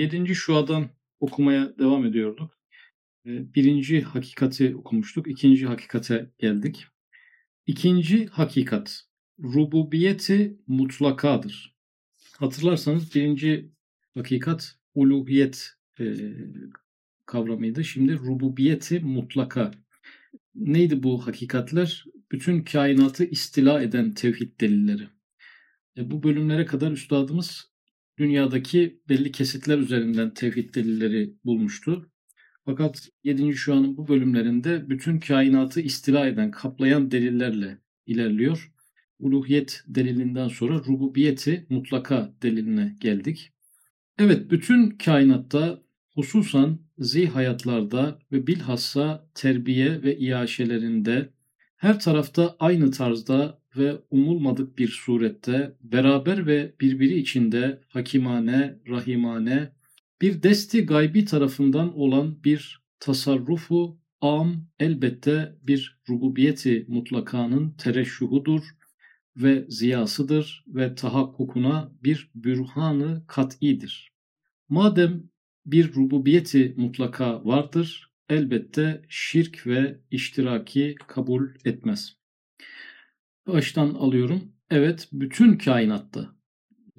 Yedinci şuadan okumaya devam ediyorduk. Birinci hakikati okumuştuk. ikinci hakikate geldik. İkinci hakikat rububiyeti mutlakadır. Hatırlarsanız birinci hakikat uluhiyet e, kavramıydı. Şimdi rububiyeti mutlaka. Neydi bu hakikatler? Bütün kainatı istila eden tevhid delilleri. E, bu bölümlere kadar üstadımız dünyadaki belli kesitler üzerinden tevhid delilleri bulmuştu. Fakat 7. şu anın bu bölümlerinde bütün kainatı istila eden, kaplayan delillerle ilerliyor. Uluhiyet delilinden sonra rububiyeti mutlaka deliline geldik. Evet, bütün kainatta hususan hayatlarda ve bilhassa terbiye ve iaşelerinde her tarafta aynı tarzda ve umulmadık bir surette beraber ve birbiri içinde hakimane, rahimane, bir desti gaybi tarafından olan bir tasarrufu am elbette bir rububiyeti mutlakanın tereşşuhudur ve ziyasıdır ve tahakkukuna bir bürhanı kat'idir. Madem bir rububiyeti mutlaka vardır, elbette şirk ve iştiraki kabul etmez. Baştan alıyorum. Evet, bütün kainatta.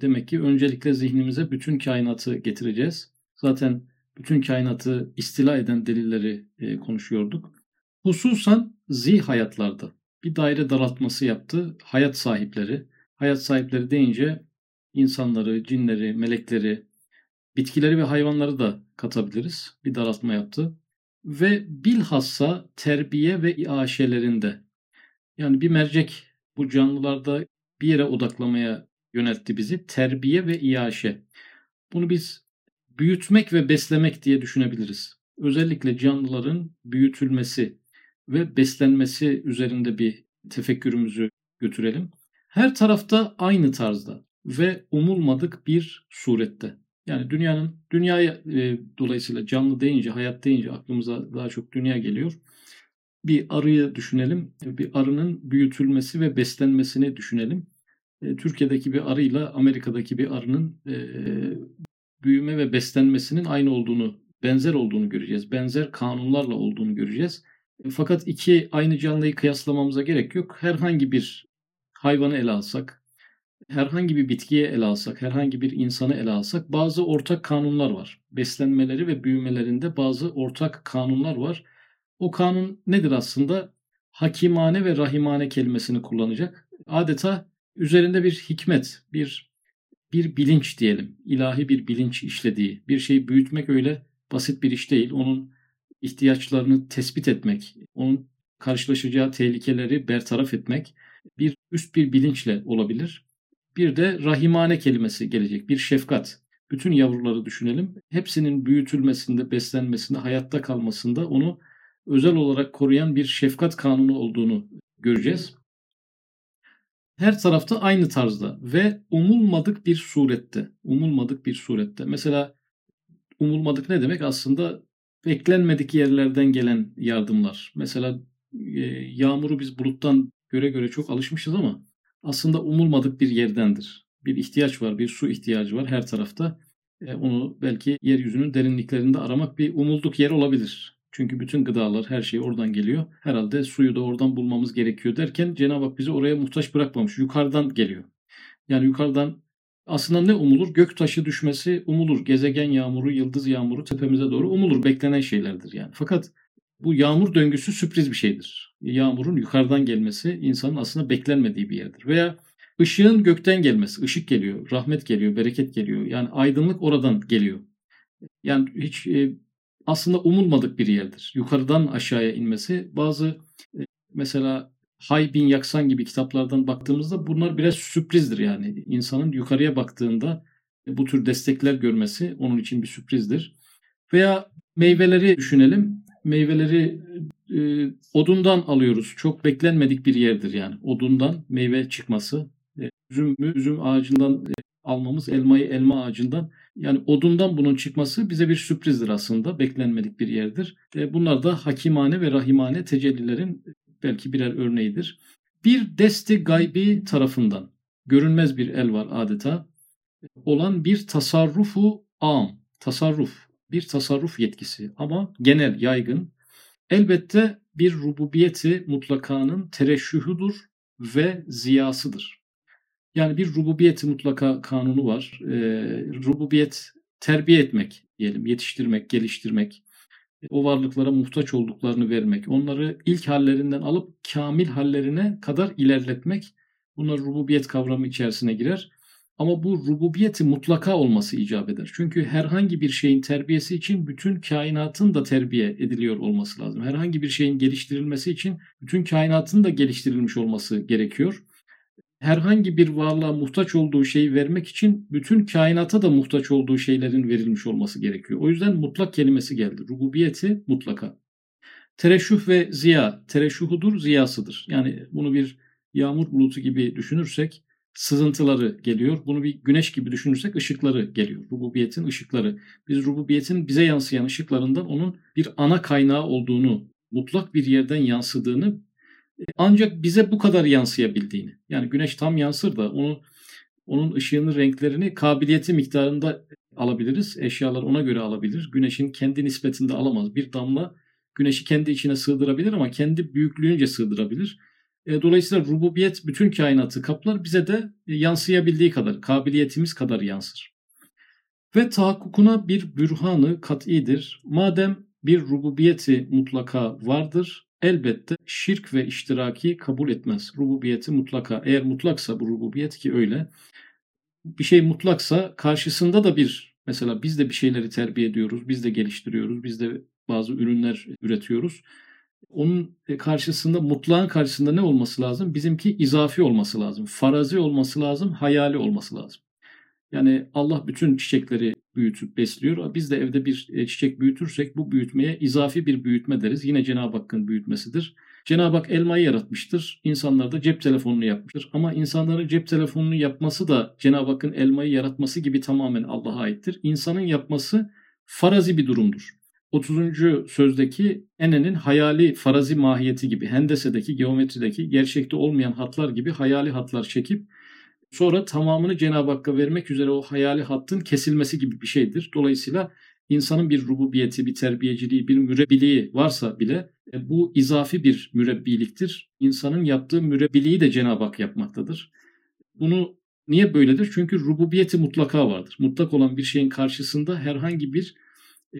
Demek ki öncelikle zihnimize bütün kainatı getireceğiz. Zaten bütün kainatı istila eden delilleri e, konuşuyorduk. Hususan zih hayatlarda bir daire daraltması yaptı. Hayat sahipleri. Hayat sahipleri deyince insanları, cinleri, melekleri, bitkileri ve hayvanları da katabiliriz. Bir daraltma yaptı. Ve bilhassa terbiye ve iaşelerinde yani bir mercek bu canlılarda bir yere odaklamaya yöneltti bizi. Terbiye ve iaşe. Bunu biz büyütmek ve beslemek diye düşünebiliriz. Özellikle canlıların büyütülmesi ve beslenmesi üzerinde bir tefekkürümüzü götürelim. Her tarafta aynı tarzda ve umulmadık bir surette. Yani dünyanın dünyaya e, dolayısıyla canlı deyince, hayat deyince aklımıza daha çok dünya geliyor. Bir arıyı düşünelim. Bir arının büyütülmesi ve beslenmesini düşünelim. E, Türkiye'deki bir arıyla Amerika'daki bir arının e, büyüme ve beslenmesinin aynı olduğunu, benzer olduğunu göreceğiz. Benzer kanunlarla olduğunu göreceğiz. E, fakat iki aynı canlıyı kıyaslamamıza gerek yok. Herhangi bir hayvanı ele alsak, herhangi bir bitkiye ele alsak, herhangi bir insanı ele alsak bazı ortak kanunlar var. Beslenmeleri ve büyümelerinde bazı ortak kanunlar var. O kanun nedir aslında? Hakimane ve rahimane kelimesini kullanacak. Adeta üzerinde bir hikmet, bir bir bilinç diyelim. ilahi bir bilinç işlediği. Bir şeyi büyütmek öyle basit bir iş değil. Onun ihtiyaçlarını tespit etmek, onun karşılaşacağı tehlikeleri bertaraf etmek bir üst bir bilinçle olabilir. Bir de rahimane kelimesi gelecek. Bir şefkat. Bütün yavruları düşünelim. Hepsinin büyütülmesinde, beslenmesinde, hayatta kalmasında onu özel olarak koruyan bir şefkat kanunu olduğunu göreceğiz her tarafta aynı tarzda ve umulmadık bir surette. Umulmadık bir surette. Mesela umulmadık ne demek? Aslında beklenmedik yerlerden gelen yardımlar. Mesela e, yağmuru biz buluttan göre göre çok alışmışız ama aslında umulmadık bir yerdendir. Bir ihtiyaç var, bir su ihtiyacı var her tarafta. E, onu belki yeryüzünün derinliklerinde aramak bir umulduk yer olabilir. Çünkü bütün gıdalar, her şey oradan geliyor. Herhalde suyu da oradan bulmamız gerekiyor derken Cenab-ı Hak bizi oraya muhtaç bırakmamış. Yukarıdan geliyor. Yani yukarıdan aslında ne umulur? Gök taşı düşmesi umulur. Gezegen yağmuru, yıldız yağmuru tepemize doğru umulur. Beklenen şeylerdir yani. Fakat bu yağmur döngüsü sürpriz bir şeydir. Yağmurun yukarıdan gelmesi insanın aslında beklenmediği bir yerdir. Veya ışığın gökten gelmesi. ışık geliyor, rahmet geliyor, bereket geliyor. Yani aydınlık oradan geliyor. Yani hiç e, aslında umulmadık bir yerdir. Yukarıdan aşağıya inmesi bazı e, mesela Hay Bin Yaksan gibi kitaplardan baktığımızda bunlar biraz sürprizdir yani. insanın yukarıya baktığında e, bu tür destekler görmesi onun için bir sürprizdir. Veya meyveleri düşünelim. Meyveleri e, odundan alıyoruz. Çok beklenmedik bir yerdir yani. Odundan meyve çıkması. E, üzüm, üzüm ağacından e, almamız, elmayı elma ağacından yani odundan bunun çıkması bize bir sürprizdir aslında. Beklenmedik bir yerdir. E, bunlar da hakimane ve rahimane tecellilerin belki birer örneğidir. Bir desti gaybi tarafından görünmez bir el var adeta olan bir tasarrufu am. tasarruf, bir tasarruf yetkisi ama genel, yaygın. Elbette bir rububiyeti mutlakanın tereşühüdür ve ziyasıdır. Yani bir rububiyeti mutlaka kanunu var. E, rububiyet terbiye etmek diyelim, yetiştirmek, geliştirmek, o varlıklara muhtaç olduklarını vermek, onları ilk hallerinden alıp kamil hallerine kadar ilerletmek bunlar rububiyet kavramı içerisine girer. Ama bu rububiyeti mutlaka olması icap eder. Çünkü herhangi bir şeyin terbiyesi için bütün kainatın da terbiye ediliyor olması lazım. Herhangi bir şeyin geliştirilmesi için bütün kainatın da geliştirilmiş olması gerekiyor. Herhangi bir varlığa muhtaç olduğu şeyi vermek için bütün kainata da muhtaç olduğu şeylerin verilmiş olması gerekiyor. O yüzden mutlak kelimesi geldi. Rububiyeti mutlaka. Tereşüh ve ziya, tereşühudur, ziyasıdır. Yani bunu bir yağmur bulutu gibi düşünürsek sızıntıları geliyor. Bunu bir güneş gibi düşünürsek ışıkları geliyor. Rububiyetin ışıkları. Biz rububiyetin bize yansıyan ışıklarından onun bir ana kaynağı olduğunu, mutlak bir yerden yansıdığını ancak bize bu kadar yansıyabildiğini. Yani güneş tam yansır da onu onun ışığının renklerini kabiliyeti miktarında alabiliriz. Eşyalar ona göre alabilir. Güneşin kendi nispetinde alamaz. Bir damla güneşi kendi içine sığdırabilir ama kendi büyüklüğünce sığdırabilir. E, dolayısıyla rububiyet bütün kainatı kaplar. Bize de yansıyabildiği kadar, kabiliyetimiz kadar yansır. Ve tahakkukuna bir bürhanı kat'idir. Madem bir rububiyeti mutlaka vardır, elbette şirk ve iştiraki kabul etmez. Rububiyeti mutlaka. Eğer mutlaksa bu rububiyet ki öyle. Bir şey mutlaksa karşısında da bir mesela biz de bir şeyleri terbiye ediyoruz, biz de geliştiriyoruz, biz de bazı ürünler üretiyoruz onun e, karşısında mutlağın karşısında ne olması lazım? Bizimki izafi olması lazım. Farazi olması lazım, hayali olması lazım. Yani Allah bütün çiçekleri büyütüp besliyor. Biz de evde bir e, çiçek büyütürsek bu büyütmeye izafi bir büyütme deriz. Yine Cenab-ı Hakk'ın büyütmesidir. Cenab-ı Hak elmayı yaratmıştır. İnsanlar da cep telefonunu yapmıştır. Ama insanların cep telefonunu yapması da Cenab-ı Hakk'ın elmayı yaratması gibi tamamen Allah'a aittir. İnsanın yapması farazi bir durumdur. 30. sözdeki enenin hayali farazi mahiyeti gibi, hendesedeki, geometrideki gerçekte olmayan hatlar gibi hayali hatlar çekip sonra tamamını Cenab-ı Hakk'a vermek üzere o hayali hattın kesilmesi gibi bir şeydir. Dolayısıyla insanın bir rububiyeti, bir terbiyeciliği, bir mürebbiliği varsa bile e, bu izafi bir mürebbiliktir. İnsanın yaptığı mürebbiliği de Cenab-ı Hak yapmaktadır. Bunu niye böyledir? Çünkü rububiyeti mutlaka vardır. Mutlak olan bir şeyin karşısında herhangi bir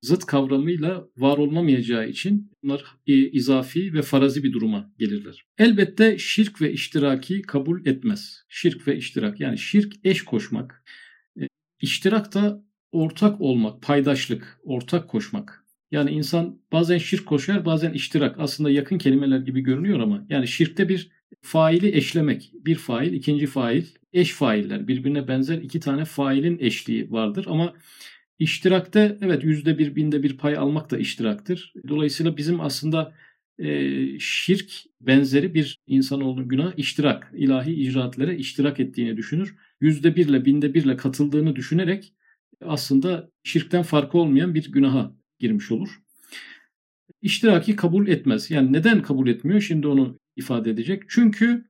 zıt kavramıyla var olunamayacağı için bunlar izafi ve farazi bir duruma gelirler. Elbette şirk ve iştiraki kabul etmez. Şirk ve iştirak yani şirk eş koşmak. E, iştirak da ortak olmak, paydaşlık, ortak koşmak. Yani insan bazen şirk koşar, bazen iştirak. Aslında yakın kelimeler gibi görünüyor ama yani şirkte bir faili eşlemek. Bir fail, ikinci fail, eş failler. Birbirine benzer iki tane failin eşliği vardır ama İştirakte evet yüzde bir binde bir pay almak da iştiraktır. Dolayısıyla bizim aslında e, şirk benzeri bir insanoğlunun günah iştirak, ilahi icraatlere iştirak ettiğini düşünür. Yüzde birle binde birle katıldığını düşünerek aslında şirkten farkı olmayan bir günaha girmiş olur. İştiraki kabul etmez. Yani neden kabul etmiyor? Şimdi onu ifade edecek. Çünkü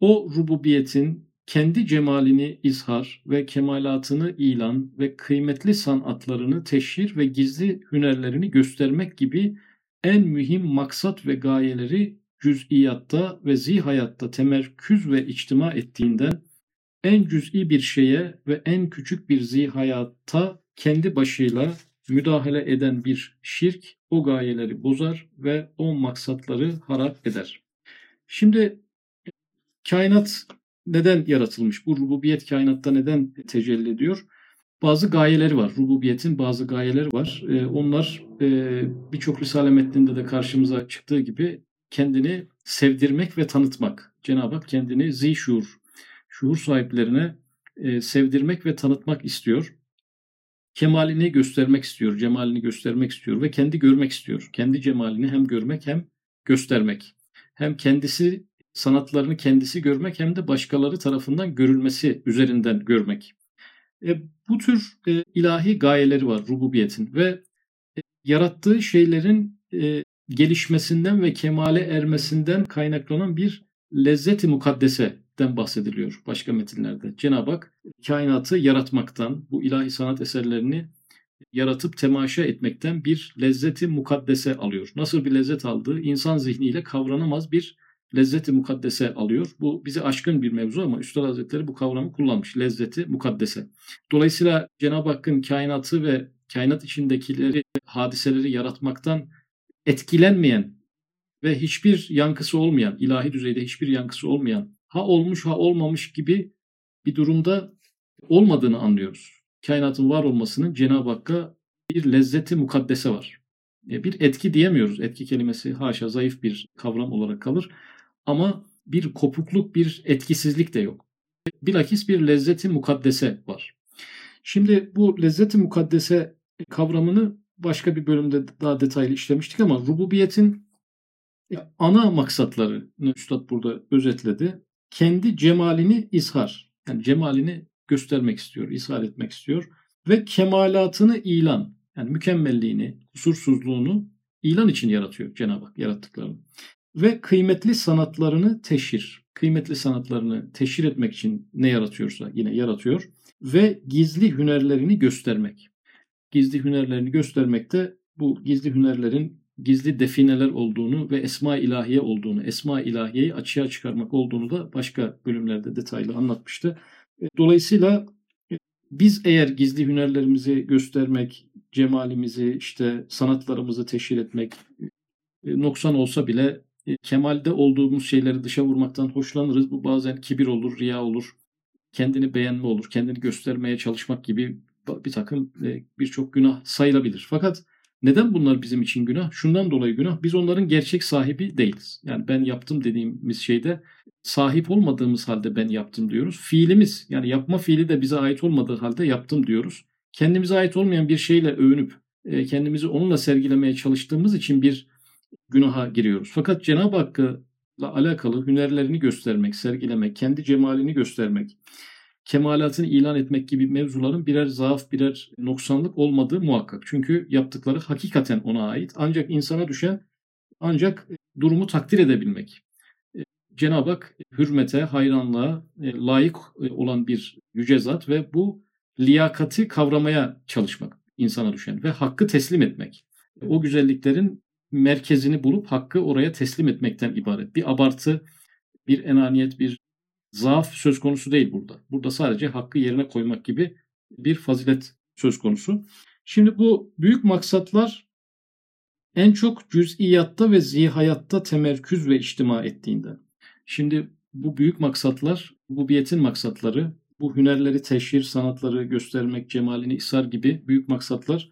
o rububiyetin kendi cemalini izhar ve kemalatını ilan ve kıymetli sanatlarını teşhir ve gizli hünerlerini göstermek gibi en mühim maksat ve gayeleri cüz'iyatta ve zihayatta temerküz ve içtima ettiğinden en cüz'i bir şeye ve en küçük bir zihayatta kendi başıyla müdahale eden bir şirk o gayeleri bozar ve o maksatları harap eder. Şimdi kainat neden yaratılmış? Bu rububiyet kainatta neden tecelli ediyor? Bazı gayeleri var. Rububiyetin bazı gayeleri var. E, onlar e, birçok Risale metninde de karşımıza çıktığı gibi kendini sevdirmek ve tanıtmak. Cenab-ı Hak kendini zişur, şuur sahiplerine e, sevdirmek ve tanıtmak istiyor. Kemalini göstermek istiyor, cemalini göstermek istiyor ve kendi görmek istiyor. Kendi cemalini hem görmek hem göstermek. Hem kendisi sanatlarını kendisi görmek hem de başkaları tarafından görülmesi üzerinden görmek. E, bu tür e, ilahi gayeleri var rububiyetin ve e, yarattığı şeylerin e, gelişmesinden ve kemale ermesinden kaynaklanan bir lezzeti mukaddeseden bahsediliyor başka metinlerde. Cenab-ı Hak kainatı yaratmaktan, bu ilahi sanat eserlerini yaratıp temaşa etmekten bir lezzeti mukaddese alıyor. Nasıl bir lezzet aldığı insan zihniyle kavranamaz bir lezzeti mukaddese alıyor. Bu bizi aşkın bir mevzu ama Üstad Hazretleri bu kavramı kullanmış. Lezzeti mukaddese. Dolayısıyla Cenab-ı Hakk'ın kainatı ve kainat içindekileri, hadiseleri yaratmaktan etkilenmeyen ve hiçbir yankısı olmayan, ilahi düzeyde hiçbir yankısı olmayan, ha olmuş ha olmamış gibi bir durumda olmadığını anlıyoruz. Kainatın var olmasının Cenab-ı Hakk'a bir lezzeti mukaddese var. E, bir etki diyemiyoruz. Etki kelimesi haşa zayıf bir kavram olarak kalır. Ama bir kopukluk, bir etkisizlik de yok. Bilakis bir lezzeti mukaddese var. Şimdi bu lezzeti mukaddese kavramını başka bir bölümde daha detaylı işlemiştik ama rububiyetin ana maksatlarını Üstad burada özetledi. Kendi cemalini izhar. Yani cemalini göstermek istiyor, izhar etmek istiyor. Ve kemalatını ilan. Yani mükemmelliğini, kusursuzluğunu ilan için yaratıyor Cenab-ı Hak yarattıklarını ve kıymetli sanatlarını teşhir. Kıymetli sanatlarını teşhir etmek için ne yaratıyorsa yine yaratıyor ve gizli hünerlerini göstermek. Gizli hünerlerini göstermekte bu gizli hünerlerin gizli defineler olduğunu ve esma ilahiye olduğunu, esma ilahiyeyi açığa çıkarmak olduğunu da başka bölümlerde detaylı anlatmıştı. E, dolayısıyla e, biz eğer gizli hünerlerimizi göstermek, cemalimizi, işte sanatlarımızı teşhir etmek e, noksan olsa bile kemalde olduğumuz şeyleri dışa vurmaktan hoşlanırız. Bu bazen kibir olur, riya olur, kendini beğenme olur, kendini göstermeye çalışmak gibi bir takım e, birçok günah sayılabilir. Fakat neden bunlar bizim için günah? Şundan dolayı günah. Biz onların gerçek sahibi değiliz. Yani ben yaptım dediğimiz şeyde sahip olmadığımız halde ben yaptım diyoruz. Fiilimiz yani yapma fiili de bize ait olmadığı halde yaptım diyoruz. Kendimize ait olmayan bir şeyle övünüp e, kendimizi onunla sergilemeye çalıştığımız için bir günaha giriyoruz. Fakat Cenab-ı Hakk'la alakalı hünerlerini göstermek, sergilemek, kendi cemalini göstermek, kemalatını ilan etmek gibi mevzuların birer zaaf, birer noksanlık olmadığı muhakkak. Çünkü yaptıkları hakikaten ona ait. Ancak insana düşen ancak durumu takdir edebilmek. E, Cenab-ı Hak hürmete, hayranlığa e, layık e, olan bir yüce zat ve bu liyakati kavramaya çalışmak insana düşen ve hakkı teslim etmek. O güzelliklerin merkezini bulup hakkı oraya teslim etmekten ibaret. Bir abartı, bir enaniyet, bir zaaf söz konusu değil burada. Burada sadece hakkı yerine koymak gibi bir fazilet söz konusu. Şimdi bu büyük maksatlar en çok cüz'iyatta ve zihayatta temerküz ve içtima ettiğinde. Şimdi bu büyük maksatlar, bu biyetin maksatları, bu hünerleri teşhir, sanatları göstermek, cemalini isar gibi büyük maksatlar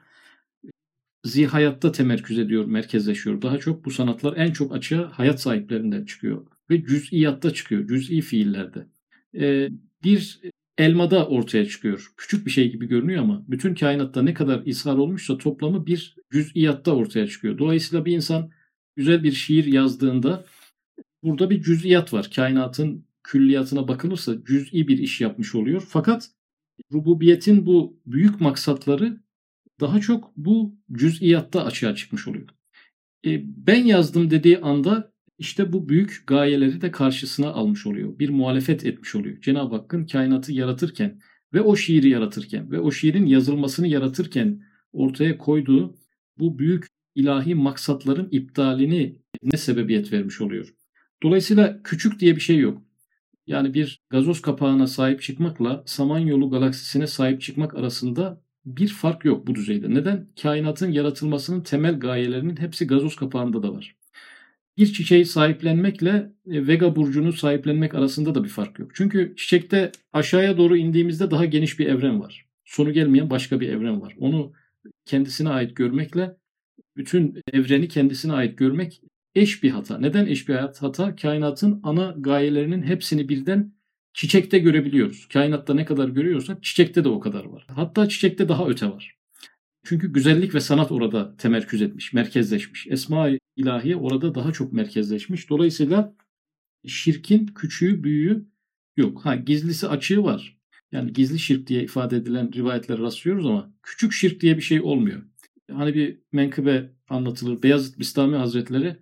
zihayatta temerküz ediyor, merkezleşiyor. Daha çok bu sanatlar en çok açığa hayat sahiplerinde çıkıyor ve cüz'iyatta çıkıyor, cüz'i fiillerde. Ee, bir elmada ortaya çıkıyor. Küçük bir şey gibi görünüyor ama bütün kainatta ne kadar ishar olmuşsa toplamı bir cüz'iyatta ortaya çıkıyor. Dolayısıyla bir insan güzel bir şiir yazdığında burada bir cüz'iyat var. Kainatın külliyatına bakılırsa cüz'i bir iş yapmış oluyor. Fakat rububiyetin bu büyük maksatları daha çok bu cüz'iyatta açığa çıkmış oluyor. E, ben yazdım dediği anda işte bu büyük gayeleri de karşısına almış oluyor. Bir muhalefet etmiş oluyor. Cenab-ı Hakk'ın kainatı yaratırken ve o şiiri yaratırken ve o şiirin yazılmasını yaratırken ortaya koyduğu bu büyük ilahi maksatların iptalini ne sebebiyet vermiş oluyor. Dolayısıyla küçük diye bir şey yok. Yani bir gazoz kapağına sahip çıkmakla Samanyolu galaksisine sahip çıkmak arasında bir fark yok bu düzeyde. Neden? Kainatın yaratılmasının temel gayelerinin hepsi gazoz kapağında da var. Bir çiçeği sahiplenmekle e, Vega burcunu sahiplenmek arasında da bir fark yok. Çünkü çiçekte aşağıya doğru indiğimizde daha geniş bir evren var. Sonu gelmeyen başka bir evren var. Onu kendisine ait görmekle bütün evreni kendisine ait görmek eş bir hata. Neden eş bir hata? Kainatın ana gayelerinin hepsini birden çiçekte görebiliyoruz. Kainatta ne kadar görüyorsak çiçekte de o kadar var. Hatta çiçekte daha öte var. Çünkü güzellik ve sanat orada temerküz etmiş, merkezleşmiş. Esma ilahiye orada daha çok merkezleşmiş. Dolayısıyla şirkin küçüğü, büyüğü yok. Ha gizlisi açığı var. Yani gizli şirk diye ifade edilen rivayetlere rastlıyoruz ama küçük şirk diye bir şey olmuyor. Hani bir menkıbe anlatılır. Beyazıt Bistami Hazretleri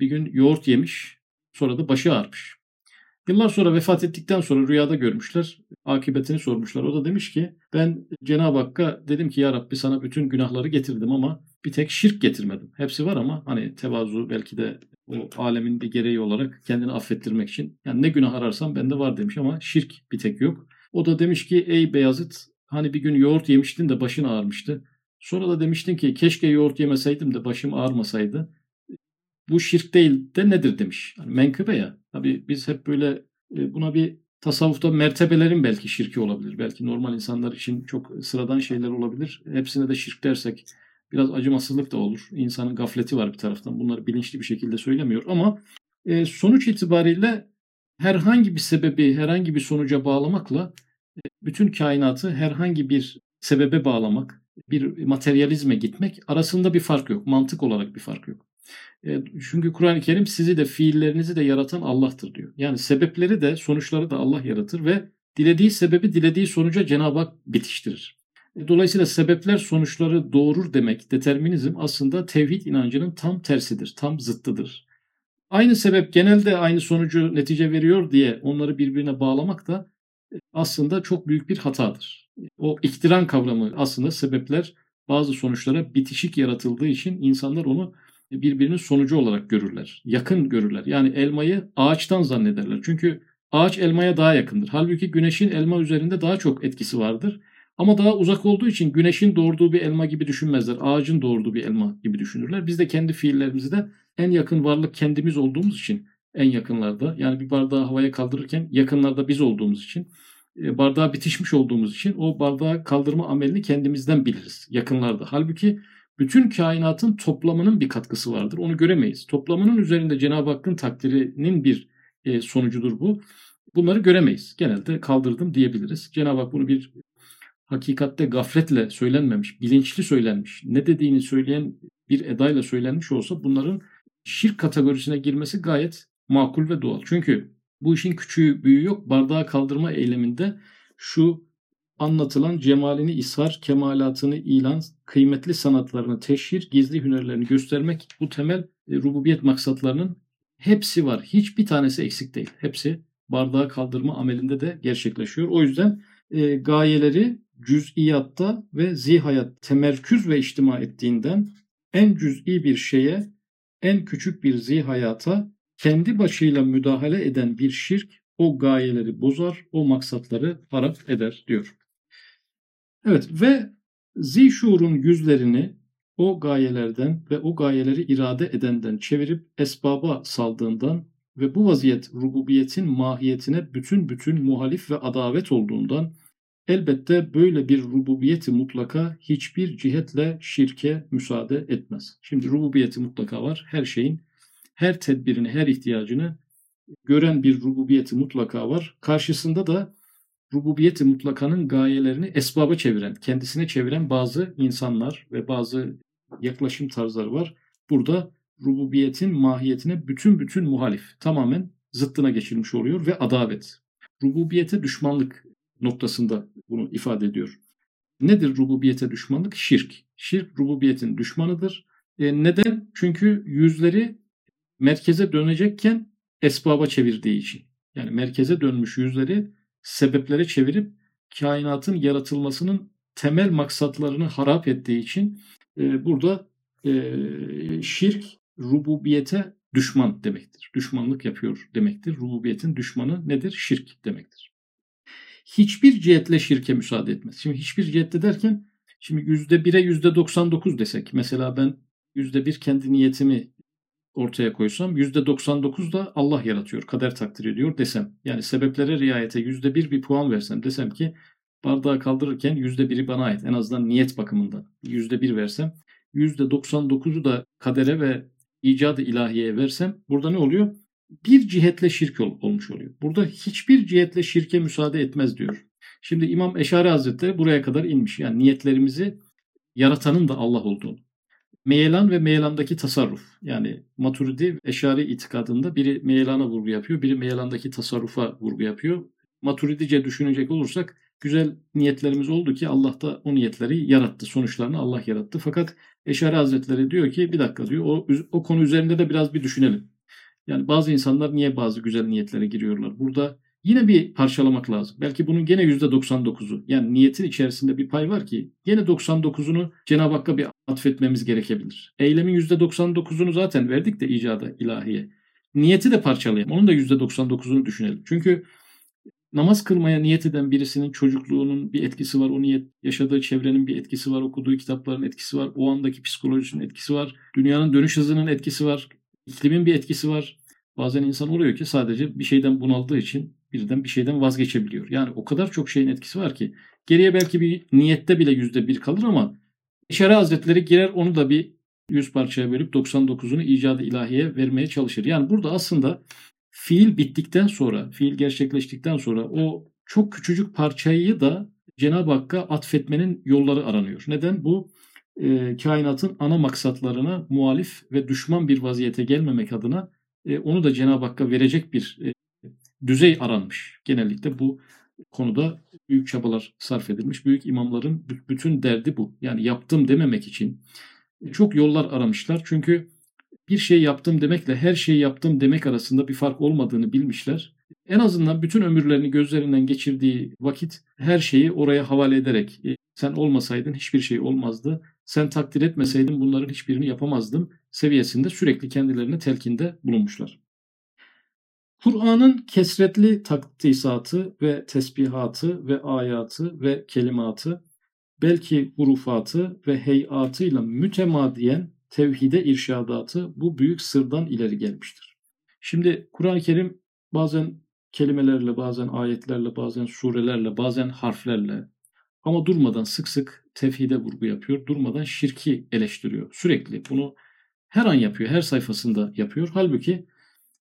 bir gün yoğurt yemiş, sonra da başı ağrmış. Yıllar sonra vefat ettikten sonra rüyada görmüşler. Akıbetini sormuşlar. O da demiş ki ben Cenab-ı Hakk'a dedim ki ya Rabbi sana bütün günahları getirdim ama bir tek şirk getirmedim. Hepsi var ama hani tevazu belki de o alemin bir gereği olarak kendini affettirmek için. Yani ne günah ararsam bende var demiş ama şirk bir tek yok. O da demiş ki ey Beyazıt hani bir gün yoğurt yemiştin de başın ağrımıştı. Sonra da demiştin ki keşke yoğurt yemeseydim de başım ağrımasaydı. Bu şirk değil de nedir demiş. Yani menkıbe ya. Tabi biz hep böyle e, buna bir tasavvufta mertebelerin belki şirki olabilir. Belki normal insanlar için çok sıradan şeyler olabilir. Hepsine de şirk dersek biraz acımasızlık da olur. İnsanın gafleti var bir taraftan. Bunları bilinçli bir şekilde söylemiyor ama e, sonuç itibariyle herhangi bir sebebi herhangi bir sonuca bağlamakla e, bütün kainatı herhangi bir sebebe bağlamak, bir materyalizme gitmek arasında bir fark yok. Mantık olarak bir fark yok. E, çünkü Kur'an-ı Kerim sizi de fiillerinizi de yaratan Allah'tır diyor. Yani sebepleri de sonuçları da Allah yaratır ve dilediği sebebi dilediği sonuca Cenab-ı Hak bitiştirir. E, dolayısıyla sebepler sonuçları doğurur demek, determinizm aslında tevhid inancının tam tersidir, tam zıttıdır. Aynı sebep genelde aynı sonucu netice veriyor diye onları birbirine bağlamak da e, aslında çok büyük bir hatadır. O iktiran kavramı aslında sebepler bazı sonuçlara bitişik yaratıldığı için insanlar onu birbirinin sonucu olarak görürler. Yakın görürler. Yani elmayı ağaçtan zannederler. Çünkü ağaç elmaya daha yakındır. Halbuki güneşin elma üzerinde daha çok etkisi vardır. Ama daha uzak olduğu için güneşin doğurduğu bir elma gibi düşünmezler. Ağacın doğurduğu bir elma gibi düşünürler. Biz de kendi fiillerimizi de en yakın varlık kendimiz olduğumuz için en yakınlarda yani bir bardağı havaya kaldırırken yakınlarda biz olduğumuz için e, bardağa bitişmiş olduğumuz için o bardağı kaldırma amelini kendimizden biliriz yakınlarda. Halbuki bütün kainatın toplamının bir katkısı vardır. Onu göremeyiz. Toplamının üzerinde Cenab-ı Hakk'ın takdirinin bir e, sonucudur bu. Bunları göremeyiz. Genelde kaldırdım diyebiliriz. Cenab-ı Hak bunu bir hakikatte gafletle söylenmemiş, bilinçli söylenmiş, ne dediğini söyleyen bir edayla söylenmiş olsa bunların şirk kategorisine girmesi gayet makul ve doğal. Çünkü bu işin küçüğü büyüğü yok. Bardağı kaldırma eyleminde şu anlatılan cemalini ishar, kemalatını ilan, kıymetli sanatlarını teşhir, gizli hünerlerini göstermek bu temel e, rububiyet maksatlarının hepsi var. Hiçbir tanesi eksik değil. Hepsi bardağı kaldırma amelinde de gerçekleşiyor. O yüzden e, gayeleri cüz'iyatta ve zihayat temerküz ve içtima ettiğinden en cüz'i bir şeye, en küçük bir zihayata kendi başıyla müdahale eden bir şirk o gayeleri bozar, o maksatları harap eder diyor. Evet ve zişurun yüzlerini o gayelerden ve o gayeleri irade edenden çevirip esbaba saldığından ve bu vaziyet rububiyetin mahiyetine bütün bütün muhalif ve adavet olduğundan elbette böyle bir rububiyeti mutlaka hiçbir cihetle şirke müsaade etmez. Şimdi rububiyeti mutlaka var. Her şeyin her tedbirini, her ihtiyacını gören bir rububiyeti mutlaka var. Karşısında da rububiyeti mutlakanın gayelerini esbaba çeviren, kendisine çeviren bazı insanlar ve bazı yaklaşım tarzları var. Burada rububiyetin mahiyetine bütün bütün muhalif, tamamen zıttına geçilmiş oluyor ve adavet. Rububiyete düşmanlık noktasında bunu ifade ediyor. Nedir rububiyete düşmanlık? Şirk. Şirk rububiyetin düşmanıdır. E neden? Çünkü yüzleri merkeze dönecekken esbaba çevirdiği için. Yani merkeze dönmüş yüzleri sebeplere çevirip kainatın yaratılmasının temel maksatlarını harap ettiği için e, burada e, şirk rububiyete düşman demektir. Düşmanlık yapıyor demektir. Rububiyetin düşmanı nedir? Şirk demektir. Hiçbir cihetle şirke müsaade etmez. Şimdi hiçbir cihetle derken şimdi %1'e %99 desek mesela ben %1 kendi niyetimi ortaya koysam %99 da Allah yaratıyor, kader takdir ediyor desem. Yani sebeplere riayete %1 bir puan versem desem ki bardağı kaldırırken %1'i bana ait en azından niyet bakımından %1 versem %99'u da kadere ve icadı ilahiyeye versem burada ne oluyor? Bir cihetle şirk ol, olmuş oluyor. Burada hiçbir cihetle şirke müsaade etmez diyor. Şimdi İmam Eşari Hazretleri buraya kadar inmiş. Yani niyetlerimizi yaratanın da Allah olduğunu. Meyelan ve meyelandaki tasarruf. Yani Maturidi Eşari itikadında biri meyelana vurgu yapıyor, biri meyelandaki tasarrufa vurgu yapıyor. Maturidice düşünecek olursak güzel niyetlerimiz oldu ki Allah da o niyetleri yarattı. Sonuçlarını Allah yarattı. Fakat Eşari Hazretleri diyor ki bir dakika diyor o, o konu üzerinde de biraz bir düşünelim. Yani bazı insanlar niye bazı güzel niyetlere giriyorlar? Burada yine bir parçalamak lazım. Belki bunun gene %99'u. Yani niyetin içerisinde bir pay var ki gene 99'unu Cenab-ı Hakk'a bir atfetmemiz gerekebilir. Eylemin %99'unu zaten verdik de icada ilahiye. Niyeti de parçalayalım. Onun da %99'unu düşünelim. Çünkü namaz kılmaya niyet eden birisinin çocukluğunun bir etkisi var. O niyet yaşadığı çevrenin bir etkisi var. Okuduğu kitapların etkisi var. O andaki psikolojisinin etkisi var. Dünyanın dönüş hızının etkisi var. İklimin bir etkisi var. Bazen insan oluyor ki sadece bir şeyden bunaldığı için birden bir şeyden vazgeçebiliyor. Yani o kadar çok şeyin etkisi var ki geriye belki bir niyette bile yüzde bir kalır ama Beşeri Hazretleri girer onu da bir yüz parçaya bölüp 99'unu icadı ilahiye vermeye çalışır. Yani burada aslında fiil bittikten sonra, fiil gerçekleştikten sonra o çok küçücük parçayı da Cenab-ı Hakk'a atfetmenin yolları aranıyor. Neden? Bu e, kainatın ana maksatlarına muhalif ve düşman bir vaziyete gelmemek adına e, onu da Cenab-ı Hakk'a verecek bir e, düzey aranmış. Genellikle bu konuda büyük çabalar sarf edilmiş. Büyük imamların bütün derdi bu. Yani yaptım dememek için çok yollar aramışlar. Çünkü bir şey yaptım demekle her şeyi yaptım demek arasında bir fark olmadığını bilmişler. En azından bütün ömürlerini gözlerinden geçirdiği vakit her şeyi oraya havale ederek e, sen olmasaydın hiçbir şey olmazdı. Sen takdir etmeseydin bunların hiçbirini yapamazdım seviyesinde sürekli kendilerine telkinde bulunmuşlar. Kur'an'ın kesretli takdisatı ve tesbihatı ve ayatı ve kelimatı belki hurufatı ve heyatıyla mütemadiyen tevhide irşadatı bu büyük sırdan ileri gelmiştir. Şimdi Kur'an-ı Kerim bazen kelimelerle, bazen ayetlerle, bazen surelerle, bazen harflerle ama durmadan sık sık tevhide vurgu yapıyor. Durmadan şirki eleştiriyor. Sürekli bunu her an yapıyor, her sayfasında yapıyor. Halbuki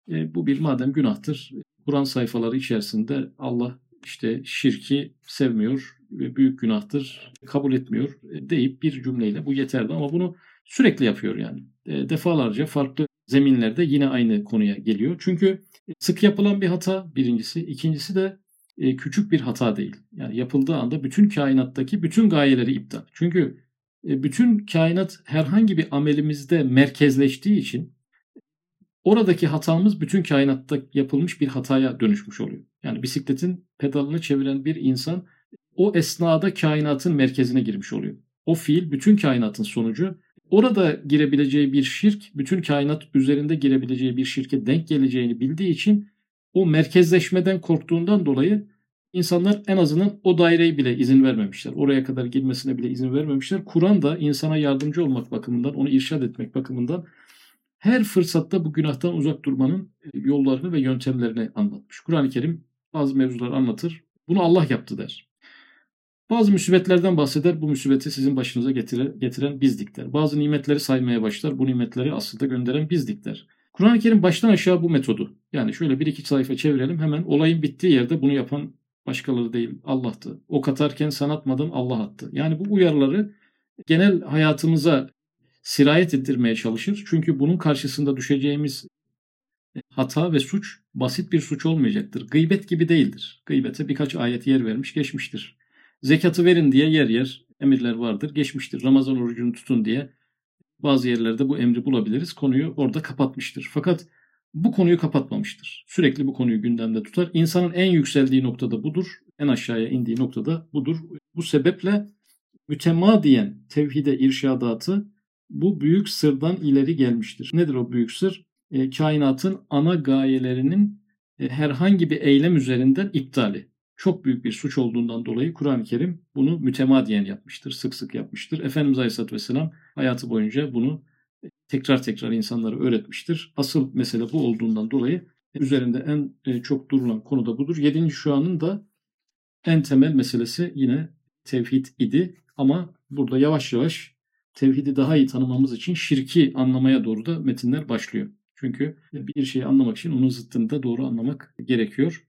e, bu bir madem günahtır, Kur'an sayfaları içerisinde Allah işte şirki sevmiyor, ve büyük günahtır, kabul etmiyor e, deyip bir cümleyle bu yeterli ama bunu sürekli yapıyor yani. E, defalarca farklı zeminlerde yine aynı konuya geliyor. Çünkü sık yapılan bir hata birincisi, ikincisi de e, küçük bir hata değil. Yani yapıldığı anda bütün kainattaki bütün gayeleri iptal. Çünkü bütün kainat herhangi bir amelimizde merkezleştiği için oradaki hatamız bütün kainatta yapılmış bir hataya dönüşmüş oluyor. Yani bisikletin pedalını çeviren bir insan o esnada kainatın merkezine girmiş oluyor. O fiil bütün kainatın sonucu. Orada girebileceği bir şirk, bütün kainat üzerinde girebileceği bir şirke denk geleceğini bildiği için o merkezleşmeden korktuğundan dolayı insanlar en azından o daireyi bile izin vermemişler. Oraya kadar girmesine bile izin vermemişler. Kur'an da insana yardımcı olmak bakımından, onu irşad etmek bakımından her fırsatta bu günahtan uzak durmanın yollarını ve yöntemlerini anlatmış. Kur'an-ı Kerim bazı mevzular anlatır. Bunu Allah yaptı der. Bazı musibetlerden bahseder. Bu musibeti sizin başınıza getire, getiren bizdik der. Bazı nimetleri saymaya başlar. Bu nimetleri aslında gönderen bizdik der. Kur'an-ı Kerim baştan aşağı bu metodu. Yani şöyle bir iki sayfa çevirelim hemen olayın bittiği yerde bunu yapan başkaları değil Allah'tı. Ok atarken sen atmadın Allah attı. Yani bu uyarıları genel hayatımıza sirayet ettirmeye çalışır. Çünkü bunun karşısında düşeceğimiz hata ve suç basit bir suç olmayacaktır. Gıybet gibi değildir. Gıybete birkaç ayet yer vermiş geçmiştir. Zekatı verin diye yer yer emirler vardır. Geçmiştir. Ramazan orucunu tutun diye bazı yerlerde bu emri bulabiliriz. Konuyu orada kapatmıştır. Fakat bu konuyu kapatmamıştır. Sürekli bu konuyu gündemde tutar. İnsanın en yükseldiği noktada budur. En aşağıya indiği noktada budur. Bu sebeple mütemadiyen tevhide irşadatı bu büyük sırdan ileri gelmiştir. Nedir o büyük sır? E, kainatın ana gayelerinin e, herhangi bir eylem üzerinden iptali çok büyük bir suç olduğundan dolayı Kur'an-ı Kerim bunu mütemadiyen yapmıştır, sık sık yapmıştır. Efendimiz Aleyhisselatü Vesselam hayatı boyunca bunu tekrar tekrar insanlara öğretmiştir. Asıl mesele bu olduğundan dolayı üzerinde en e, çok durulan konu da budur. Yedinci şuanın da en temel meselesi yine tevhid idi. Ama burada yavaş yavaş tevhidi daha iyi tanımamız için şirki anlamaya doğru da metinler başlıyor. Çünkü bir şeyi anlamak için onun zıttını da doğru anlamak gerekiyor.